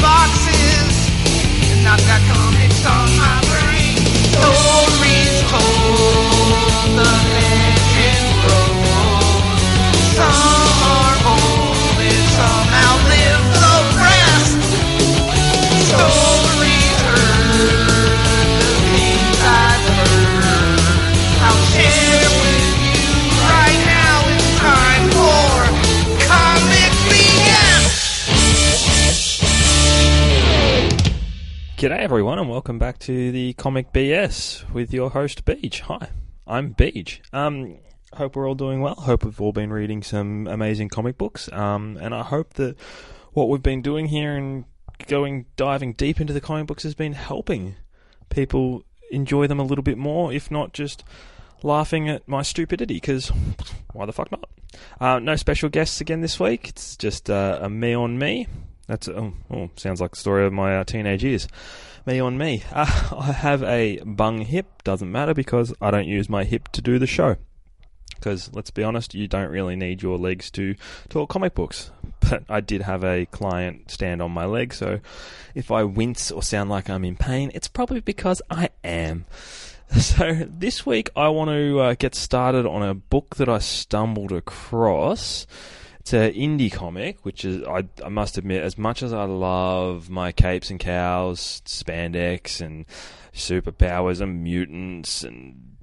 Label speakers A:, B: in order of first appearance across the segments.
A: boxes, and I've got comics on my brain. Stories told,
B: G'day everyone and welcome back to the Comic BS with your host Beej. Hi, I'm Beej. Um, hope we're all doing well. Hope we've all been reading some amazing comic books. Um, and I hope that what we've been doing here and going diving deep into the comic books has been helping people enjoy them a little bit more, if not just laughing at my stupidity. Because why the fuck not? Uh, no special guests again this week. It's just uh, a me on me. That's oh, oh, sounds like the story of my uh, teenage years. Me on me. Uh, I have a bung hip. Doesn't matter because I don't use my hip to do the show. Because let's be honest, you don't really need your legs to talk comic books. But I did have a client stand on my leg, so if I wince or sound like I'm in pain, it's probably because I am. So this week I want to uh, get started on a book that I stumbled across. An indie comic, which is I, I must admit, as much as I love my capes and cows, spandex and superpowers and mutants and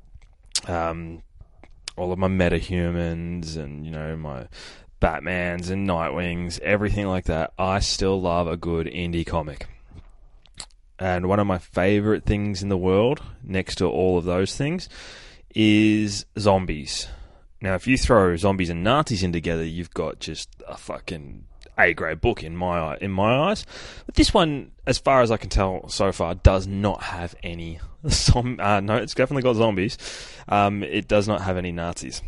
B: um, all of my metahumans and you know my Batmans and Nightwings, everything like that, I still love a good indie comic. And one of my favorite things in the world, next to all of those things, is zombies. Now, if you throw zombies and Nazis in together, you've got just a fucking A grade book in my in my eyes. But this one, as far as I can tell so far, does not have any. Zom- uh, no, it's definitely got zombies. Um, it does not have any Nazis.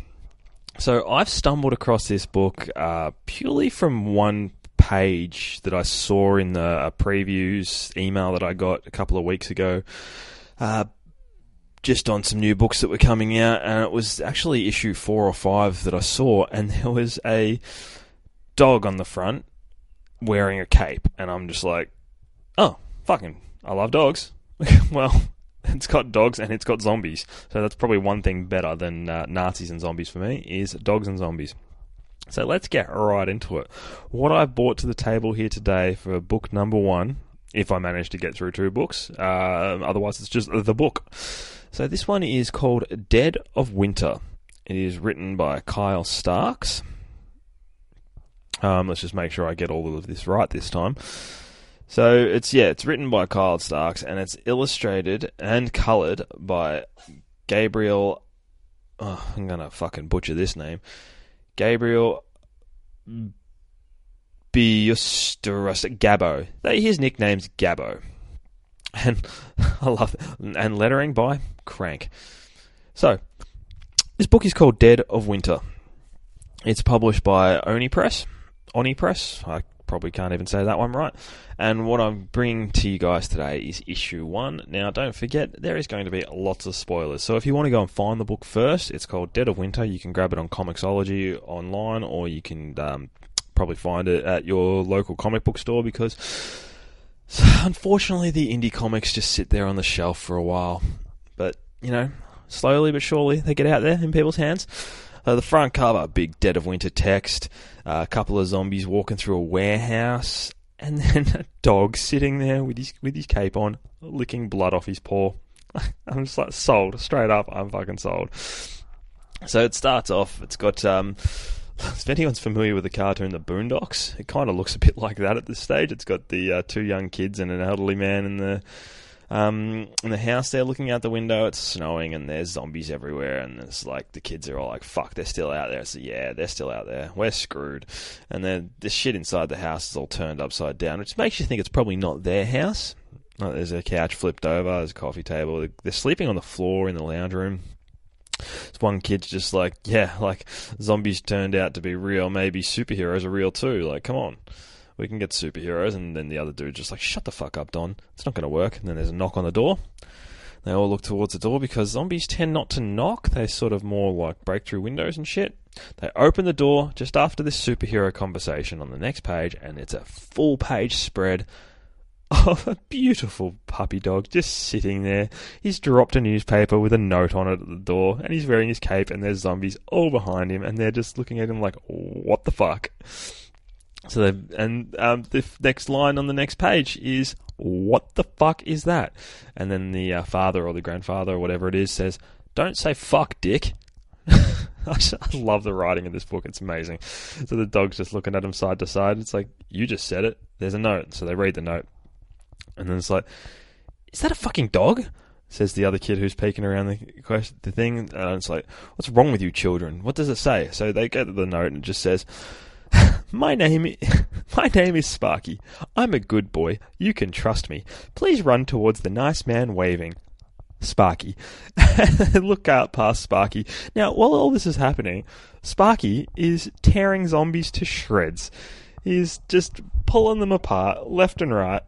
B: So I've stumbled across this book uh, purely from one page that I saw in the uh, previews email that I got a couple of weeks ago. Uh, just on some new books that were coming out, and it was actually issue four or five that I saw, and there was a dog on the front wearing a cape, and I'm just like, oh, fucking, I love dogs. well, it's got dogs and it's got zombies, so that's probably one thing better than uh, Nazis and zombies for me is dogs and zombies. So let's get right into it. What I've brought to the table here today for book number one, if I manage to get through two books, uh, otherwise it's just the book. So this one is called Dead of Winter. It is written by Kyle Starks. Um, let's just make sure I get all of this right this time. So it's yeah, it's written by Kyle Starks and it's illustrated and coloured by Gabriel. Oh, I'm gonna fucking butcher this name. Gabriel Biusteros Gabbo. His nickname's Gabbo. And I love it. And lettering by Crank. So, this book is called Dead of Winter. It's published by Oni Press. Oni Press. I probably can't even say that one right. And what I'm bringing to you guys today is issue one. Now, don't forget, there is going to be lots of spoilers. So if you want to go and find the book first, it's called Dead of Winter. You can grab it on Comixology online, or you can um, probably find it at your local comic book store because unfortunately the indie comics just sit there on the shelf for a while. But, you know, slowly but surely they get out there in people's hands. Uh, the front cover, big Dead of Winter text, uh, a couple of zombies walking through a warehouse, and then a dog sitting there with his with his cape on, licking blood off his paw. I'm just like sold, straight up. I'm fucking sold. So it starts off. It's got um, if anyone's familiar with the cartoon The Boondocks, it kind of looks a bit like that at this stage. It's got the uh, two young kids and an elderly man in the um, in the house there looking out the window. It's snowing and there's zombies everywhere, and it's like the kids are all like, "Fuck, they're still out there." So yeah, they're still out there. We're screwed. And then the shit inside the house is all turned upside down, which makes you think it's probably not their house. There's a couch flipped over, there's a coffee table. They're sleeping on the floor in the lounge room. This one kid's just like, yeah, like zombies turned out to be real. Maybe superheroes are real too. Like, come on, we can get superheroes. And then the other dude's just like, shut the fuck up, Don. It's not going to work. And then there's a knock on the door. They all look towards the door because zombies tend not to knock. They sort of more like break through windows and shit. They open the door just after this superhero conversation on the next page, and it's a full page spread of a beautiful puppy dog just sitting there. He's dropped a newspaper with a note on it at the door, and he's wearing his cape, and there's zombies all behind him, and they're just looking at him like, what the fuck? So and um, the next line on the next page is what the fuck is that? And then the uh, father or the grandfather or whatever it is says, "Don't say fuck, dick." I love the writing in this book; it's amazing. So the dog's just looking at him side to side. It's like you just said it. There's a note, so they read the note, and then it's like, "Is that a fucking dog?" Says the other kid who's peeking around the question, the thing, and it's like, "What's wrong with you, children? What does it say?" So they go to the note and it just says, my name, my name is Sparky. I'm a good boy. You can trust me. Please run towards the nice man waving. Sparky. Look out past Sparky. Now, while all this is happening, Sparky is tearing zombies to shreds. He's just pulling them apart left and right.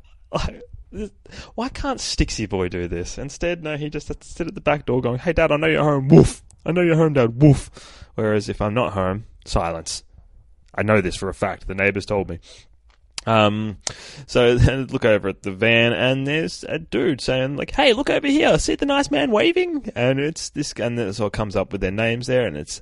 B: Why can't Stixie Boy do this? Instead, no, he just has to sit at the back door going, Hey, Dad, I know you're home. Woof. I know you're home, Dad. Woof. Whereas if I'm not home, silence. I know this for a fact. The neighbours told me. Um, so then look over at the van, and there's a dude saying like, "Hey, look over here! See the nice man waving?" And it's this, and then it all comes up with their names there, and it's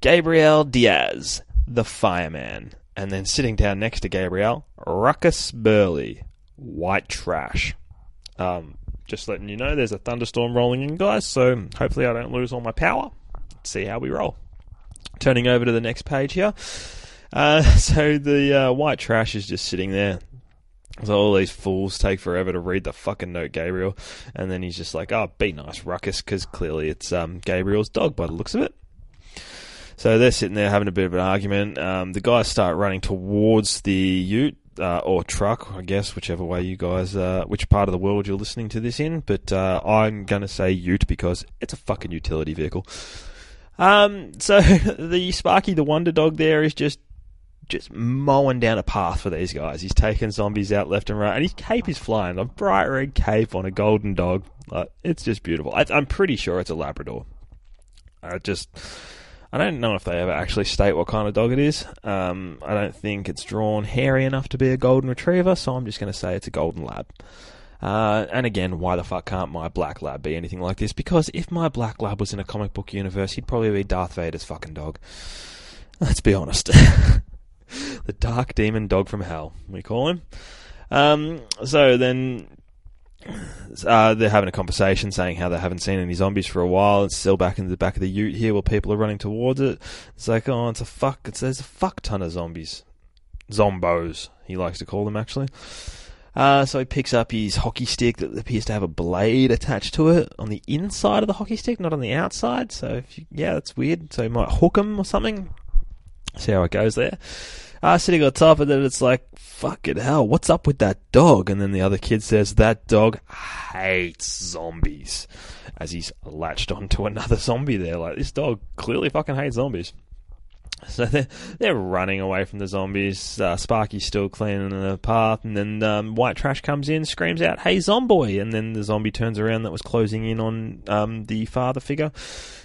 B: Gabriel Diaz, the fireman, and then sitting down next to Gabriel, Ruckus Burley, white trash. Um, just letting you know, there's a thunderstorm rolling in, guys. So hopefully, I don't lose all my power. Let's see how we roll. Turning over to the next page here. Uh, so the uh, white trash is just sitting there. So all these fools take forever to read the fucking note, Gabriel, and then he's just like, "Oh, be nice, Ruckus," because clearly it's um, Gabriel's dog by the looks of it. So they're sitting there having a bit of an argument. Um, the guys start running towards the Ute uh, or truck, I guess, whichever way you guys, uh, which part of the world you're listening to this in. But uh, I'm going to say Ute because it's a fucking utility vehicle. Um, so the Sparky the Wonder Dog there is just just mowing down a path for these guys. He's taking zombies out left and right, and his cape is flying. A bright red cape on a golden dog. It's just beautiful. I, am pretty sure it's a Labrador. I just, I don't know if they ever actually state what kind of dog it is. Um, I don't think it's drawn hairy enough to be a golden retriever, so I'm just going to say it's a golden lab. Uh, and again, why the fuck can't my black lab be anything like this? Because if my black lab was in a comic book universe, he'd probably be Darth Vader's fucking dog. Let's be honest. the dark demon dog from hell, we call him. Um, so then uh, they're having a conversation saying how they haven't seen any zombies for a while. It's still back in the back of the ute here where people are running towards it. It's like, oh, it's a fuck. It's, there's a fuck ton of zombies. Zombos, he likes to call them, actually. Uh, so he picks up his hockey stick that appears to have a blade attached to it on the inside of the hockey stick, not on the outside. So, you, yeah, that's weird. So he might hook him or something. See how it goes there. Uh, sitting on top and then it's like, fucking hell, what's up with that dog? And then the other kid says, that dog hates zombies. As he's latched onto another zombie there. Like, this dog clearly fucking hates zombies. So they're, they're running away from the zombies. Uh, Sparky's still cleaning the path, and then um, White Trash comes in, screams out, "Hey, zomboy!" And then the zombie turns around that was closing in on um, the father figure.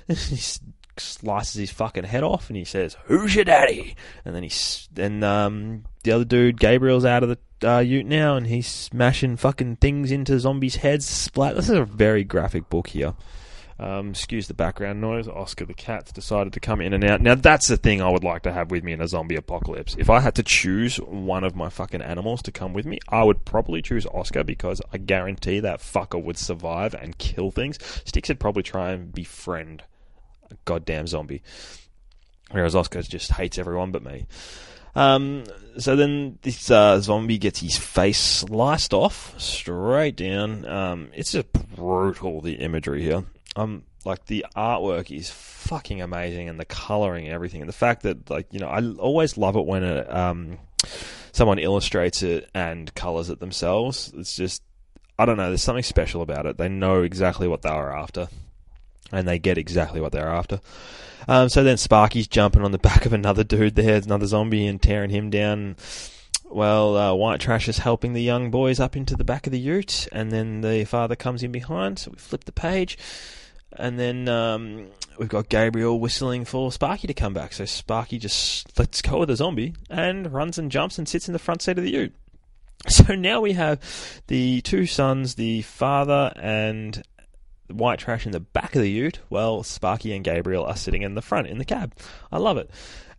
B: slices his fucking head off, and he says, "Who's your daddy?" And then he's then um, the other dude, Gabriel's out of the uh, Ute now, and he's smashing fucking things into zombies' heads. Splat. This is a very graphic book here. Um, excuse the background noise. Oscar the cat's decided to come in and out. Now that's the thing I would like to have with me in a zombie apocalypse. If I had to choose one of my fucking animals to come with me, I would probably choose Oscar because I guarantee that fucker would survive and kill things. Sticks would probably try and befriend a goddamn zombie. Whereas Oscar just hates everyone but me. Um, so then this uh, zombie gets his face sliced off straight down. Um, it's just brutal the imagery here. Um, like the artwork is fucking amazing, and the coloring, and everything, and the fact that like you know I always love it when it, um, someone illustrates it and colors it themselves. It's just I don't know. There's something special about it. They know exactly what they are after. And they get exactly what they're after. Um, so then Sparky's jumping on the back of another dude there, another zombie, and tearing him down. Well, uh, White Trash is helping the young boys up into the back of the ute, and then the father comes in behind. So we flip the page, and then um, we've got Gabriel whistling for Sparky to come back. So Sparky just lets go of the zombie and runs and jumps and sits in the front seat of the ute. So now we have the two sons, the father and white trash in the back of the ute, well, Sparky and Gabriel are sitting in the front in the cab. I love it.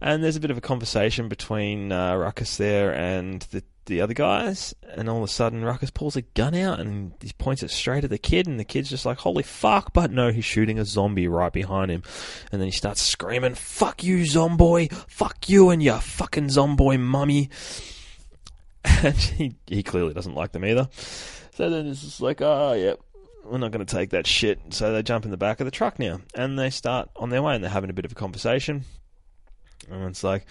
B: And there's a bit of a conversation between uh, Ruckus there and the the other guys, and all of a sudden Ruckus pulls a gun out and he points it straight at the kid, and the kid's just like, "Holy fuck!" But no, he's shooting a zombie right behind him, and then he starts screaming, "Fuck you, zomboy! Fuck you and your fucking zomboy mummy!" And he he clearly doesn't like them either. So then it's just like, "Oh yeah, we're not going to take that shit." So they jump in the back of the truck now, and they start on their way, and they're having a bit of a conversation, and it's like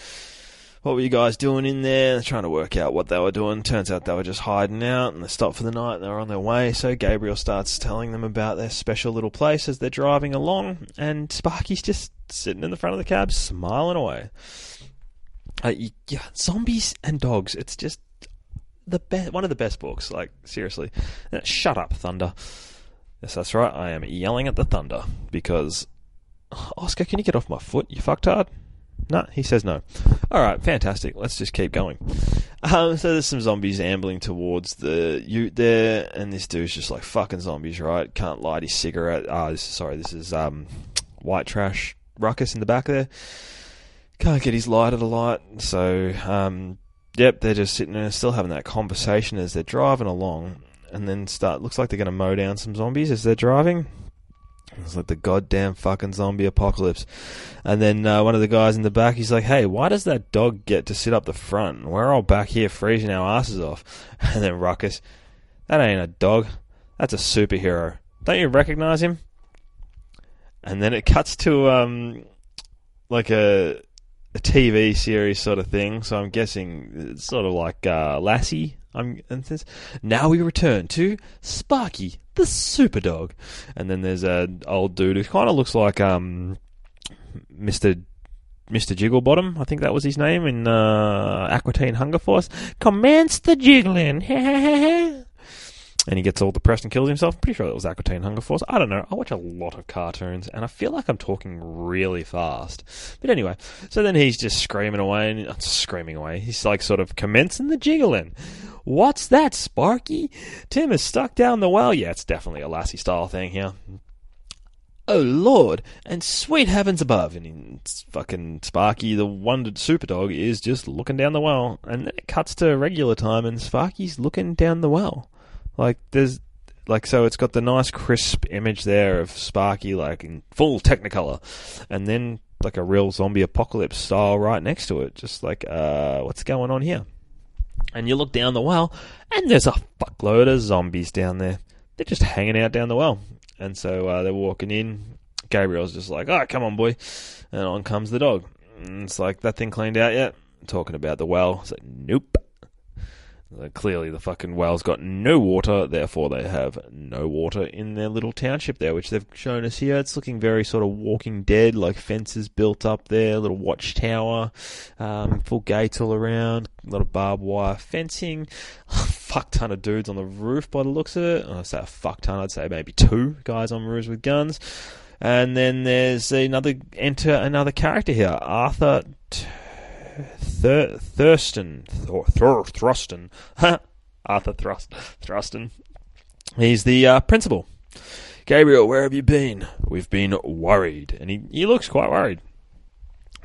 B: what were you guys doing in there? They're trying to work out what they were doing. Turns out they were just hiding out and they stopped for the night and they were on their way. So Gabriel starts telling them about their special little place as they're driving along and Sparky's just sitting in the front of the cab smiling away. Uh, yeah, zombies and dogs. It's just the best, one of the best books. Like seriously, uh, shut up, Thunder. Yes, that's right. I am yelling at the Thunder because Oscar, can you get off my foot? You fucktard. No, he says no. All right, fantastic. Let's just keep going. Um, so there's some zombies ambling towards the ute there, and this dude's just like fucking zombies, right? Can't light his cigarette. Ah, sorry, this is um, white trash ruckus in the back there. Can't get his lighter to light, so um, yep, they're just sitting there, still having that conversation as they're driving along, and then start. Looks like they're going to mow down some zombies as they're driving. It's like the goddamn fucking zombie apocalypse. And then uh, one of the guys in the back, he's like, hey, why does that dog get to sit up the front? We're all back here freezing our asses off. And then Ruckus, that ain't a dog. That's a superhero. Don't you recognize him? And then it cuts to um, like a a TV series sort of thing. So I'm guessing it's sort of like uh, Lassie. I'm and says, now we return to Sparky the super dog, and then there's an old dude who kind of looks like um Mister. Mr. Jigglebottom, I think that was his name in uh, Aqua Teen Hunger Force. Commence the jiggling. and he gets all depressed and kills himself. Pretty sure that was Aqua Teen Hunger Force. I don't know. I watch a lot of cartoons, and I feel like I'm talking really fast. But anyway, so then he's just screaming away, and screaming away. He's like sort of commencing the jiggling. What's that, Sparky? Tim is stuck down the well. Yeah, it's definitely a Lassie style thing here. Oh Lord, and sweet heavens above, and fucking Sparky, the wondered super dog, is just looking down the well, and then it cuts to regular time, and Sparky's looking down the well. Like there's like so it's got the nice crisp image there of Sparky like in full technicolor and then like a real zombie apocalypse style right next to it just like uh what's going on here? And you look down the well and there's a fuckload of zombies down there. They're just hanging out down the well. And so uh, they're walking in. Gabriel's just like oh come on boy. And on comes the dog. And it's like that thing cleaned out yet? Talking about the well. It's like nope clearly, the fucking whale's got no water, therefore they have no water in their little township there, which they've shown us here. It's looking very sort of Walking Dead, like fences built up there, little watchtower, um, full gates all around, a lot of barbed wire fencing, a fuck ton of dudes on the roof by the looks of it. I say a fuck ton, I'd say maybe two guys on roofs with guns. And then there's another enter another character here, Arthur. Thur- Thurston, or Thur- Thruston, Arthur Thrust, Thruston. He's the uh, principal. Gabriel, where have you been? We've been worried, and he he looks quite worried.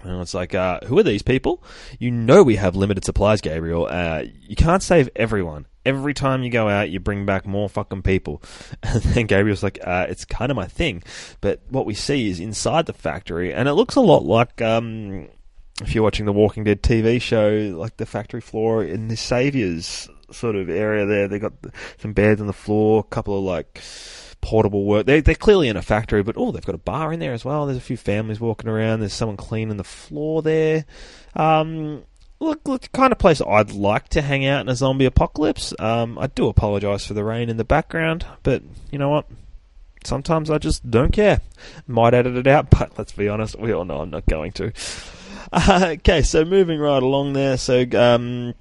B: And it's like, uh, who are these people? You know we have limited supplies, Gabriel. Uh, you can't save everyone. Every time you go out, you bring back more fucking people. And then Gabriel's like, uh, it's kind of my thing. But what we see is inside the factory, and it looks a lot like um, if you're watching the Walking Dead TV show, like the factory floor in the Saviors sort of area there, they've got some beds on the floor, a couple of like portable work. They they're clearly in a factory, but oh, they've got a bar in there as well. There's a few families walking around. There's someone cleaning the floor there. Um, look, look, the kind of place I'd like to hang out in a zombie apocalypse. Um, I do apologise for the rain in the background, but you know what? sometimes I just don't care. Might edit it out, but let's be honest, we all know I'm not going to. Uh, okay, so moving right along there. So, um,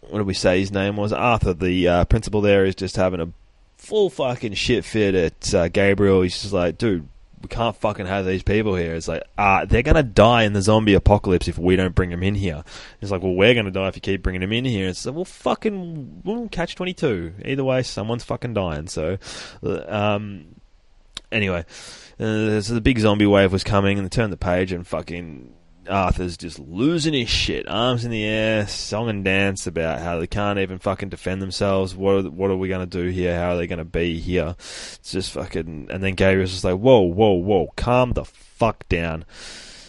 B: what did we say his name was? Arthur, the uh, principal there, is just having a full fucking shit fit at uh, Gabriel. He's just like, dude, we can't fucking have these people here. It's like, uh, they're gonna die in the zombie apocalypse if we don't bring them in here. It's like, well, we're gonna die if you keep bringing them in here. It's like, well, fucking, we'll catch 22. Either way, someone's fucking dying. So, um, anyway, uh, so the big zombie wave was coming and they turned the page and fucking Arthur's just losing his shit, arms in the air, song and dance about how they can't even fucking defend themselves. What are, what are we going to do here? How are they going to be here? It's just fucking. And then Gabriel's just like, whoa, whoa, whoa, calm the fuck down.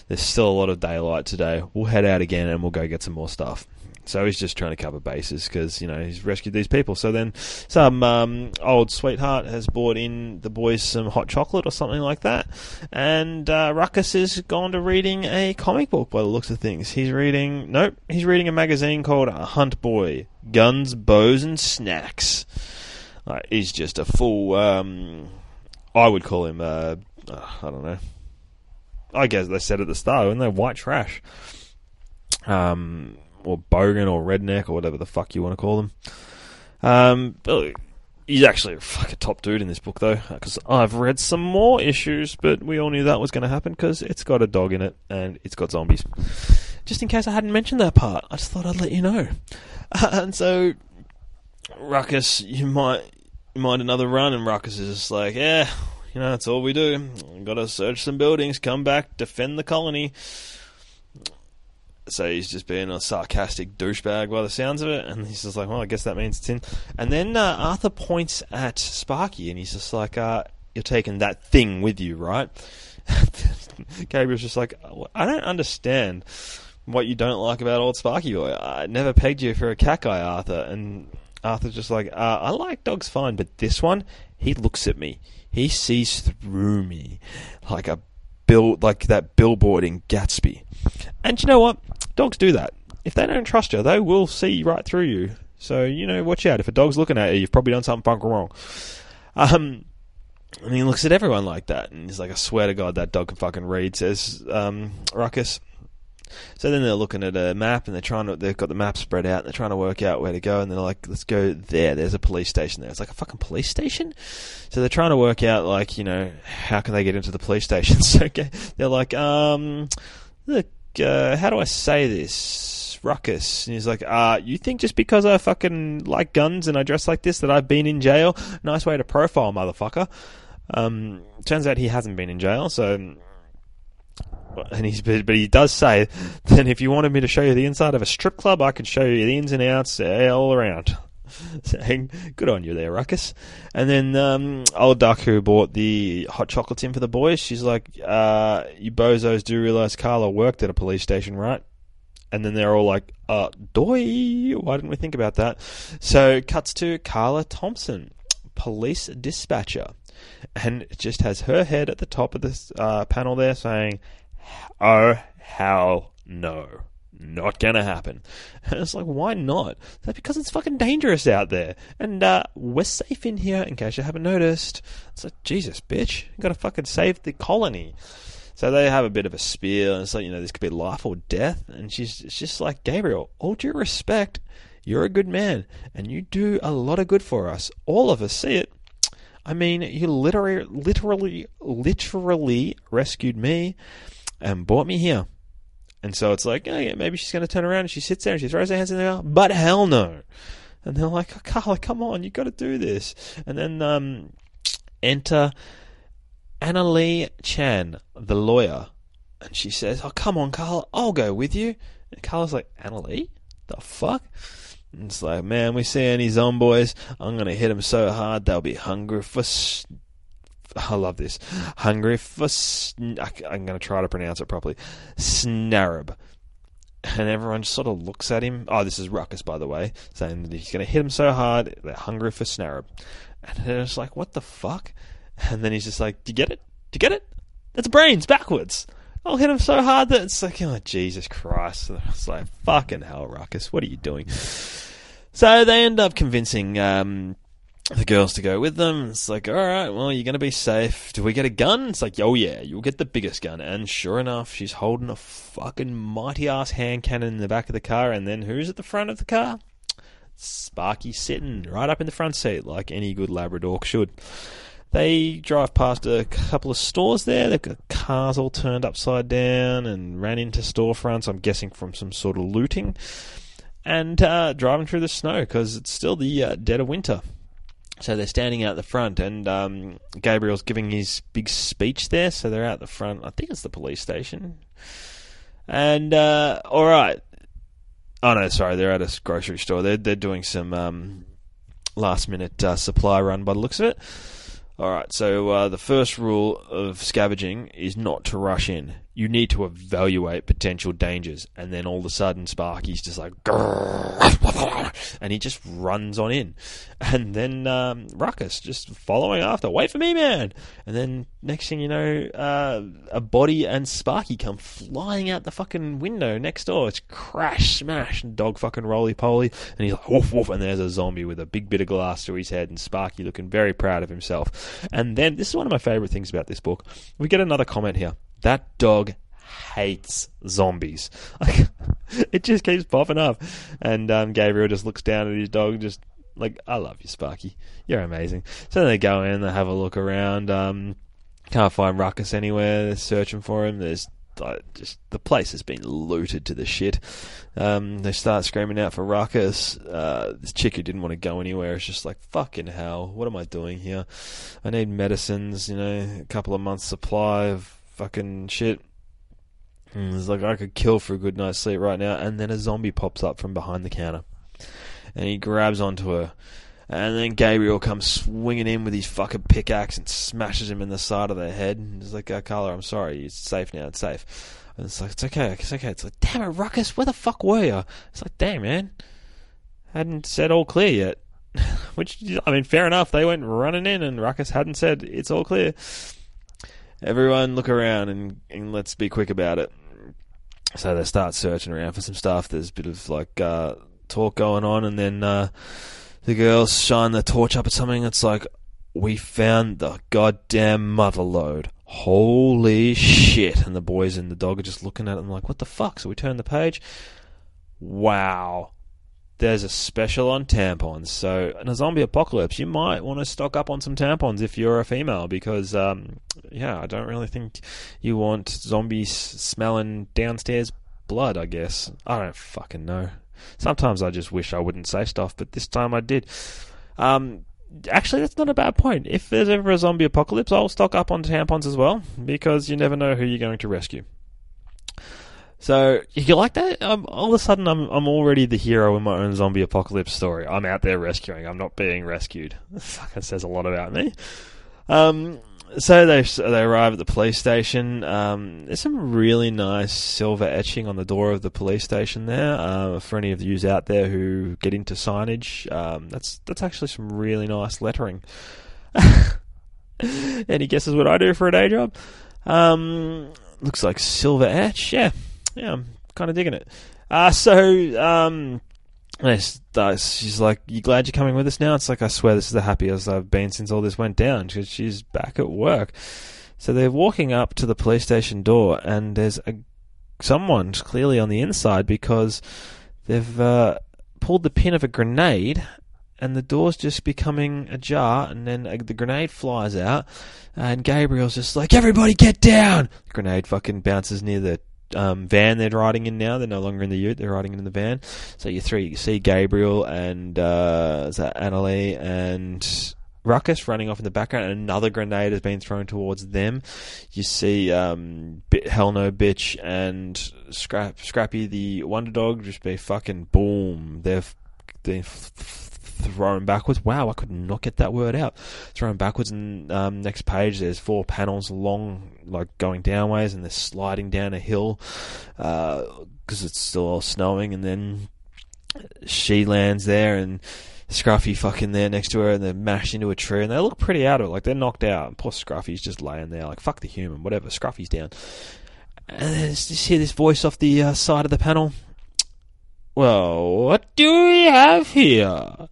B: There's still a lot of daylight today. We'll head out again and we'll go get some more stuff. So he's just trying to cover bases because you know he's rescued these people. So then some um, old sweetheart has bought in the boys some hot chocolate or something like that, and uh, Ruckus has gone to reading a comic book by the looks of things. He's reading nope, he's reading a magazine called Hunt Boy: Guns, Bows, and Snacks. Like, he's just a full. Um, I would call him. Uh, uh, I don't know. I guess they said at the start, and they're white trash. Um, or bogan or redneck or whatever the fuck you want to call them. Um, he's actually a fucking top dude in this book though, because I've read some more issues, but we all knew that was going to happen because it's got a dog in it and it's got zombies. Just in case I hadn't mentioned that part, I just thought I'd let you know. and so, Ruckus, you might might another run, and Ruckus is just like, yeah, you know, that's all we do. Got to search some buildings, come back, defend the colony so he's just being a sarcastic douchebag by the sounds of it, and he's just like, well, I guess that means it's in. And then uh, Arthur points at Sparky, and he's just like, uh, you're taking that thing with you, right? Gabriel's just like, I don't understand what you don't like about old Sparky boy. I never pegged you for a cat guy, Arthur. And Arthur's just like, uh, I like dogs fine, but this one, he looks at me. He sees through me like a bill, like that billboard in Gatsby. And you know what? Dogs do that. If they don't trust you, they will see right through you. So, you know, watch out. If a dog's looking at you, you've probably done something fucking wrong. Um, and he looks at everyone like that, and he's like, I swear to God, that dog can fucking read, says um, Ruckus. So then they're looking at a map, and they're trying to, they've got the map spread out, and they're trying to work out where to go, and they're like, let's go there, there's a police station there. It's like a fucking police station? So they're trying to work out, like, you know, how can they get into the police station? So they're like, um, look, uh, how do I say this? Ruckus. And he's like, uh, you think just because I fucking like guns and I dress like this that I've been in jail? Nice way to profile, motherfucker. Um, turns out he hasn't been in jail, so. And he's, but he does say, then if you wanted me to show you the inside of a strip club, I could show you the ins and outs all around. saying, "Good on you there, Ruckus." And then um, old Duck, who bought the hot chocolates in for the boys, she's like, uh, "You bozos do realize Carla worked at a police station, right?" And then they're all like, "Uh, doy, why didn't we think about that?" So cuts to Carla Thompson, police dispatcher, and just has her head at the top of this uh, panel there saying, "Oh hell no." Not gonna happen. And it's like, why not? That's because it's fucking dangerous out there. And uh, we're safe in here, in case you haven't noticed. It's like, Jesus, bitch. You gotta fucking save the colony. So they have a bit of a spear, and it's like, you know, this could be life or death. And she's it's just like, Gabriel, all due respect, you're a good man, and you do a lot of good for us. All of us see it. I mean, you literally, literally, literally rescued me and brought me here. And so it's like, oh, yeah, maybe she's going to turn around and she sits there and she throws her hands in the air. But hell no. And they're like, oh, Carla, come on, you've got to do this. And then um, enter Anna Lee Chan, the lawyer. And she says, oh, come on, Carla, I'll go with you. And Carla's like, Anna Lee? The fuck? And it's like, man, we see any zomboys, I'm going to hit them so hard they'll be hungry for I love this. Hungry for. Sn- I'm going to try to pronounce it properly. Snarab. And everyone just sort of looks at him. Oh, this is Ruckus, by the way, saying that he's going to hit him so hard, they're hungry for Snarab. And they're just like, what the fuck? And then he's just like, do you get it? Do you get it? It's brains backwards. I'll hit him so hard that it's like, oh, Jesus Christ. It's like, fucking hell, Ruckus, what are you doing? So they end up convincing um, the girls to go with them. It's like, all right, well, you're going to be safe. Do we get a gun? It's like, oh yeah, you'll get the biggest gun. And sure enough, she's holding a fucking mighty ass hand cannon in the back of the car. And then who's at the front of the car? Sparky sitting right up in the front seat, like any good Labrador should. They drive past a couple of stores there. They've got cars all turned upside down and ran into storefronts. I'm guessing from some sort of looting. And uh, driving through the snow because it's still the uh, dead of winter. So they're standing out the front, and um, Gabriel's giving his big speech there. So they're out the front. I think it's the police station. And uh, all right. Oh no, sorry, they're at a grocery store. They're they're doing some um, last minute uh, supply run by the looks of it. All right, so uh, the first rule of scavenging is not to rush in. You need to evaluate potential dangers, and then all of a sudden, Sparky's just like, and he just runs on in, and then um, Ruckus just following after. Wait for me, man! And then next thing you know, uh, a body and Sparky come flying out the fucking window next door. It's crash, smash, and dog fucking roly poly, and he's like, woof woof, and there's a zombie with a big bit of glass to his head, and Sparky looking very proud of himself. And then this is one of my favorite things about this book. We get another comment here. That dog hates zombies. Like, it just keeps popping up. And um, Gabriel just looks down at his dog, just like, I love you, Sparky. You're amazing. So they go in, they have a look around. Um, can't find Ruckus anywhere. They're searching for him. There's just the place has been looted to the shit. Um, they start screaming out for Ruckus. Uh, this chick who didn't want to go anywhere is just like, fucking hell, what am I doing here? I need medicines, you know, a couple of months' supply of fucking shit. Mm, it's like I could kill for a good night's sleep right now, and then a zombie pops up from behind the counter, and he grabs onto her, and then Gabriel comes swinging in with his fucking pickaxe and smashes him in the side of the head. And he's like, oh, Carla, I'm sorry, it's safe now, it's safe. And it's like, it's okay, it's okay. It's like, damn it, Ruckus, where the fuck were you? It's like, damn, man, hadn't said all clear yet. Which, I mean, fair enough. They went running in, and Ruckus hadn't said it's all clear everyone look around and, and let's be quick about it. So they start searching around for some stuff. There's a bit of like uh, talk going on, and then uh, the girls shine the torch up at something. It's like we found the goddamn mother lode. Holy shit! And the boys and the dog are just looking at it and like, what the fuck? So we turn the page. Wow there's a special on tampons. So in a zombie apocalypse, you might want to stock up on some tampons if you're a female, because um, yeah, I don't really think you want zombies smelling downstairs blood. I guess I don't fucking know. Sometimes I just wish I wouldn't say stuff, but this time I did. Um, actually, that's not a bad point. If there's ever a zombie apocalypse, I'll stock up on tampons as well, because you never know who you're going to rescue. So you like that? Um, all of a sudden, I'm I'm already the hero in my own zombie apocalypse story. I'm out there rescuing. I'm not being rescued. Fucking says a lot about me. Um, so they they arrive at the police station. Um, there's some really nice silver etching on the door of the police station there. Uh, for any of you out there who get into signage, um, that's that's actually some really nice lettering. any guesses what I do for a day job? Um, looks like silver etch. Yeah yeah, I'm kind of digging it. Uh, so, um, she's like, "You glad you're coming with us now?" It's like, I swear this is the happiest I've been since all this went down. Because she's back at work. So they're walking up to the police station door, and there's a someone clearly on the inside because they've uh, pulled the pin of a grenade, and the door's just becoming ajar, and then uh, the grenade flies out, and Gabriel's just like, "Everybody get down!" The grenade fucking bounces near the um, van they're riding in now. They're no longer in the ute; they're riding in the van. So you three you see Gabriel and uh, is that Annalie and Ruckus running off in the background, and another grenade has been thrown towards them. You see um, Hell No Bitch and Scrap, Scrappy the Wonder Dog just be fucking boom. They're, they're thrown backwards. Wow, I could not get that word out. Thrown backwards, and um, next page there's four panels long, like going downways, and they're sliding down a hill because uh, it's still all snowing, and then she lands there and. Scruffy fucking there next to her, and they're mashed into a tree, and they look pretty out of it, like they're knocked out. And poor Scruffy's just laying there, like fuck the human, whatever. Scruffy's down, and then you hear this voice off the uh, side of the panel. Well, what do we have here?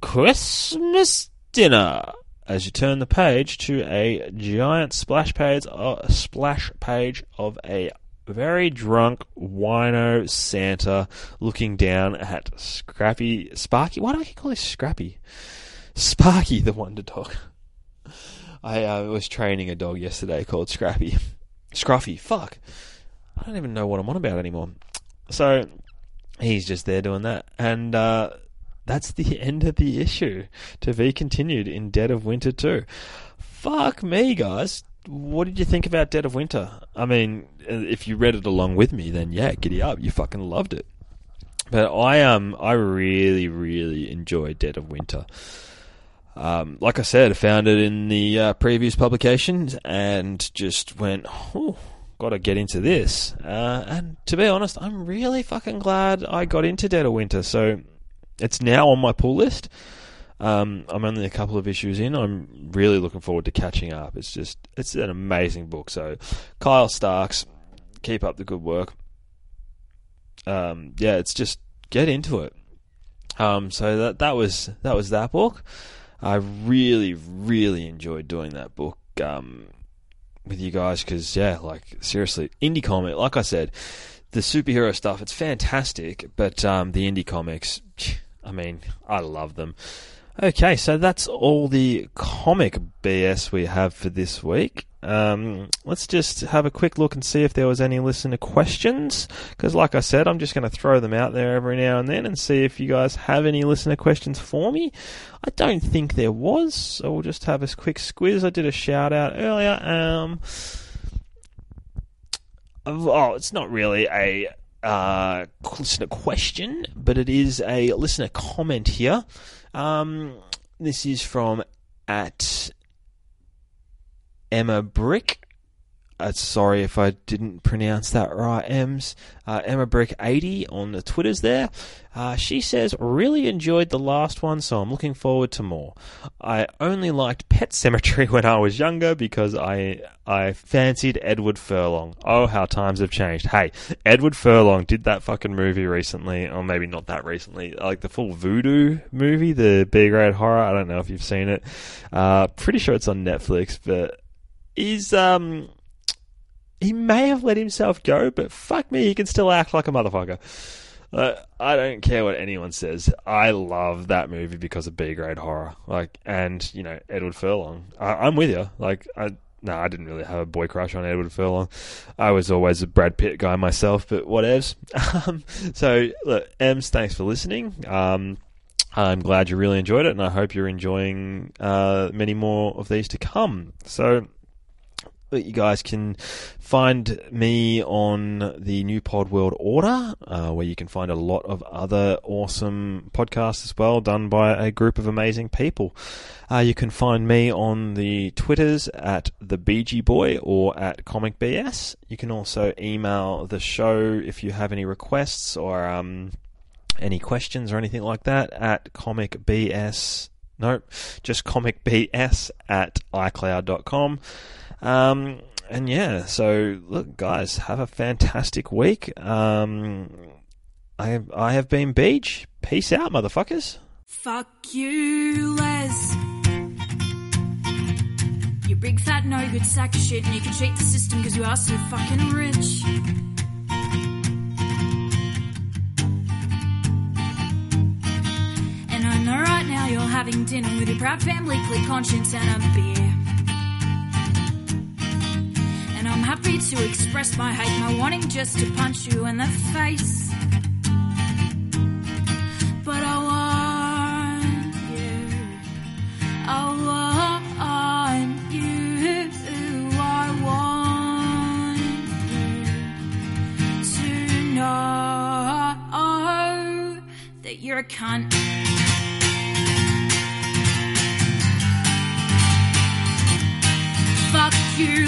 B: Christmas dinner as you turn the page to a giant splash page, uh, splash page of a very drunk wino Santa looking down at Scrappy Sparky. Why do I keep calling Scrappy? Sparky, the wonder dog. I uh, was training a dog yesterday called Scrappy. Scruffy. Fuck. I don't even know what I'm on about anymore. So he's just there doing that, and uh, that's the end of the issue. To be continued in Dead of Winter 2. Fuck me, guys. What did you think about Dead of Winter? I mean, if you read it along with me, then yeah, giddy up. You fucking loved it. But I um I really really enjoyed Dead of Winter. Um, like I said, I found it in the uh, previous publications and just went, oh, got to get into this. Uh, and to be honest, I'm really fucking glad I got into Dead of Winter. So it's now on my pull list. Um, I'm only a couple of issues in. I'm really looking forward to catching up. It's just, it's an amazing book. So, Kyle Starks, keep up the good work. Um, yeah, it's just get into it. Um, so that that was that was that book. I really, really enjoyed doing that book um, with you guys because, yeah, like seriously, indie comic. Like I said, the superhero stuff it's fantastic, but um, the indie comics, I mean, I love them. Okay, so that's all the comic BS we have for this week. Um, let's just have a quick look and see if there was any listener questions. Because, like I said, I'm just going to throw them out there every now and then and see if you guys have any listener questions for me. I don't think there was, so we'll just have a quick squiz. I did a shout out earlier. Um, oh, it's not really a uh, listener question, but it is a listener comment here. Um, this is from at Emma Brick. Uh, sorry if I didn't pronounce that right, Ems. Uh, Emma Brick 80 on the Twitters there. Uh, she says, really enjoyed the last one, so I'm looking forward to more. I only liked Pet Sematary when I was younger because I I fancied Edward Furlong. Oh, how times have changed. Hey, Edward Furlong did that fucking movie recently, or maybe not that recently, like the full Voodoo movie, the B grade horror. I don't know if you've seen it. Uh, pretty sure it's on Netflix, but he's um he may have let himself go, but fuck me, he can still act like a motherfucker. Uh, I don't care what anyone says. I love that movie because of B grade horror. Like, and you know Edward Furlong. I, am with you. Like, I no, I didn't really have a boy crush on Edward Furlong. I was always a Brad Pitt guy myself, but whatevs. Um, so, look, Ems, thanks for listening. Um, I'm glad you really enjoyed it, and I hope you're enjoying uh, many more of these to come. So, that you guys can find me on the New Pod World Order, uh, where you can find a lot of other awesome podcasts as well, done by a group of amazing people. Uh, you can find me on the Twitters at the Beejy Boy or at Comic BS. You can also email the show if you have any requests or um, any questions or anything like that at Comic BS. Nope, just comicbs at iCloud.com. Um, and yeah, so look, guys, have a fantastic week. Um, I I have been Beej. Peace out, motherfuckers.
C: Fuck you, Les. You big fat no good sack of shit, and you can cheat the system because you are so fucking rich. And I know right now you're having dinner with your proud family, clear conscience, and a beer. I'm happy to express my hate, my wanting just to punch you in the face. But I want you. I want you. I want you to know that you're a cunt. Fuck you,